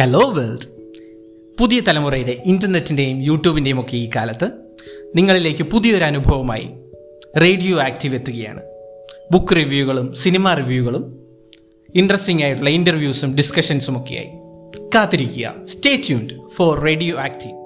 Hello world പുതിയ തലമുറയുടെ ഇന്റർനെറ്റിന്റെയും യൂട്യൂബിന്റെയും ഒക്കെ ഈ കാലത്ത് നിങ്ങളിലേക്ക് പുതിയൊരു അനുഭവമായി റേഡിയോ ആക്റ്റീവ് എത്തുകയാണ്. ബുക്ക് റിവ്യൂകളും സിനിമ റിവ്യൂകളും ഇൻട്രസ്റ്റിംഗ് ആയിട്ടുള്ള ഇന്റർവ്യൂസും ഡിസ്കഷൻസും ഒക്കെയായി. കാത്തിരിക്കുക. Stay tuned for radio active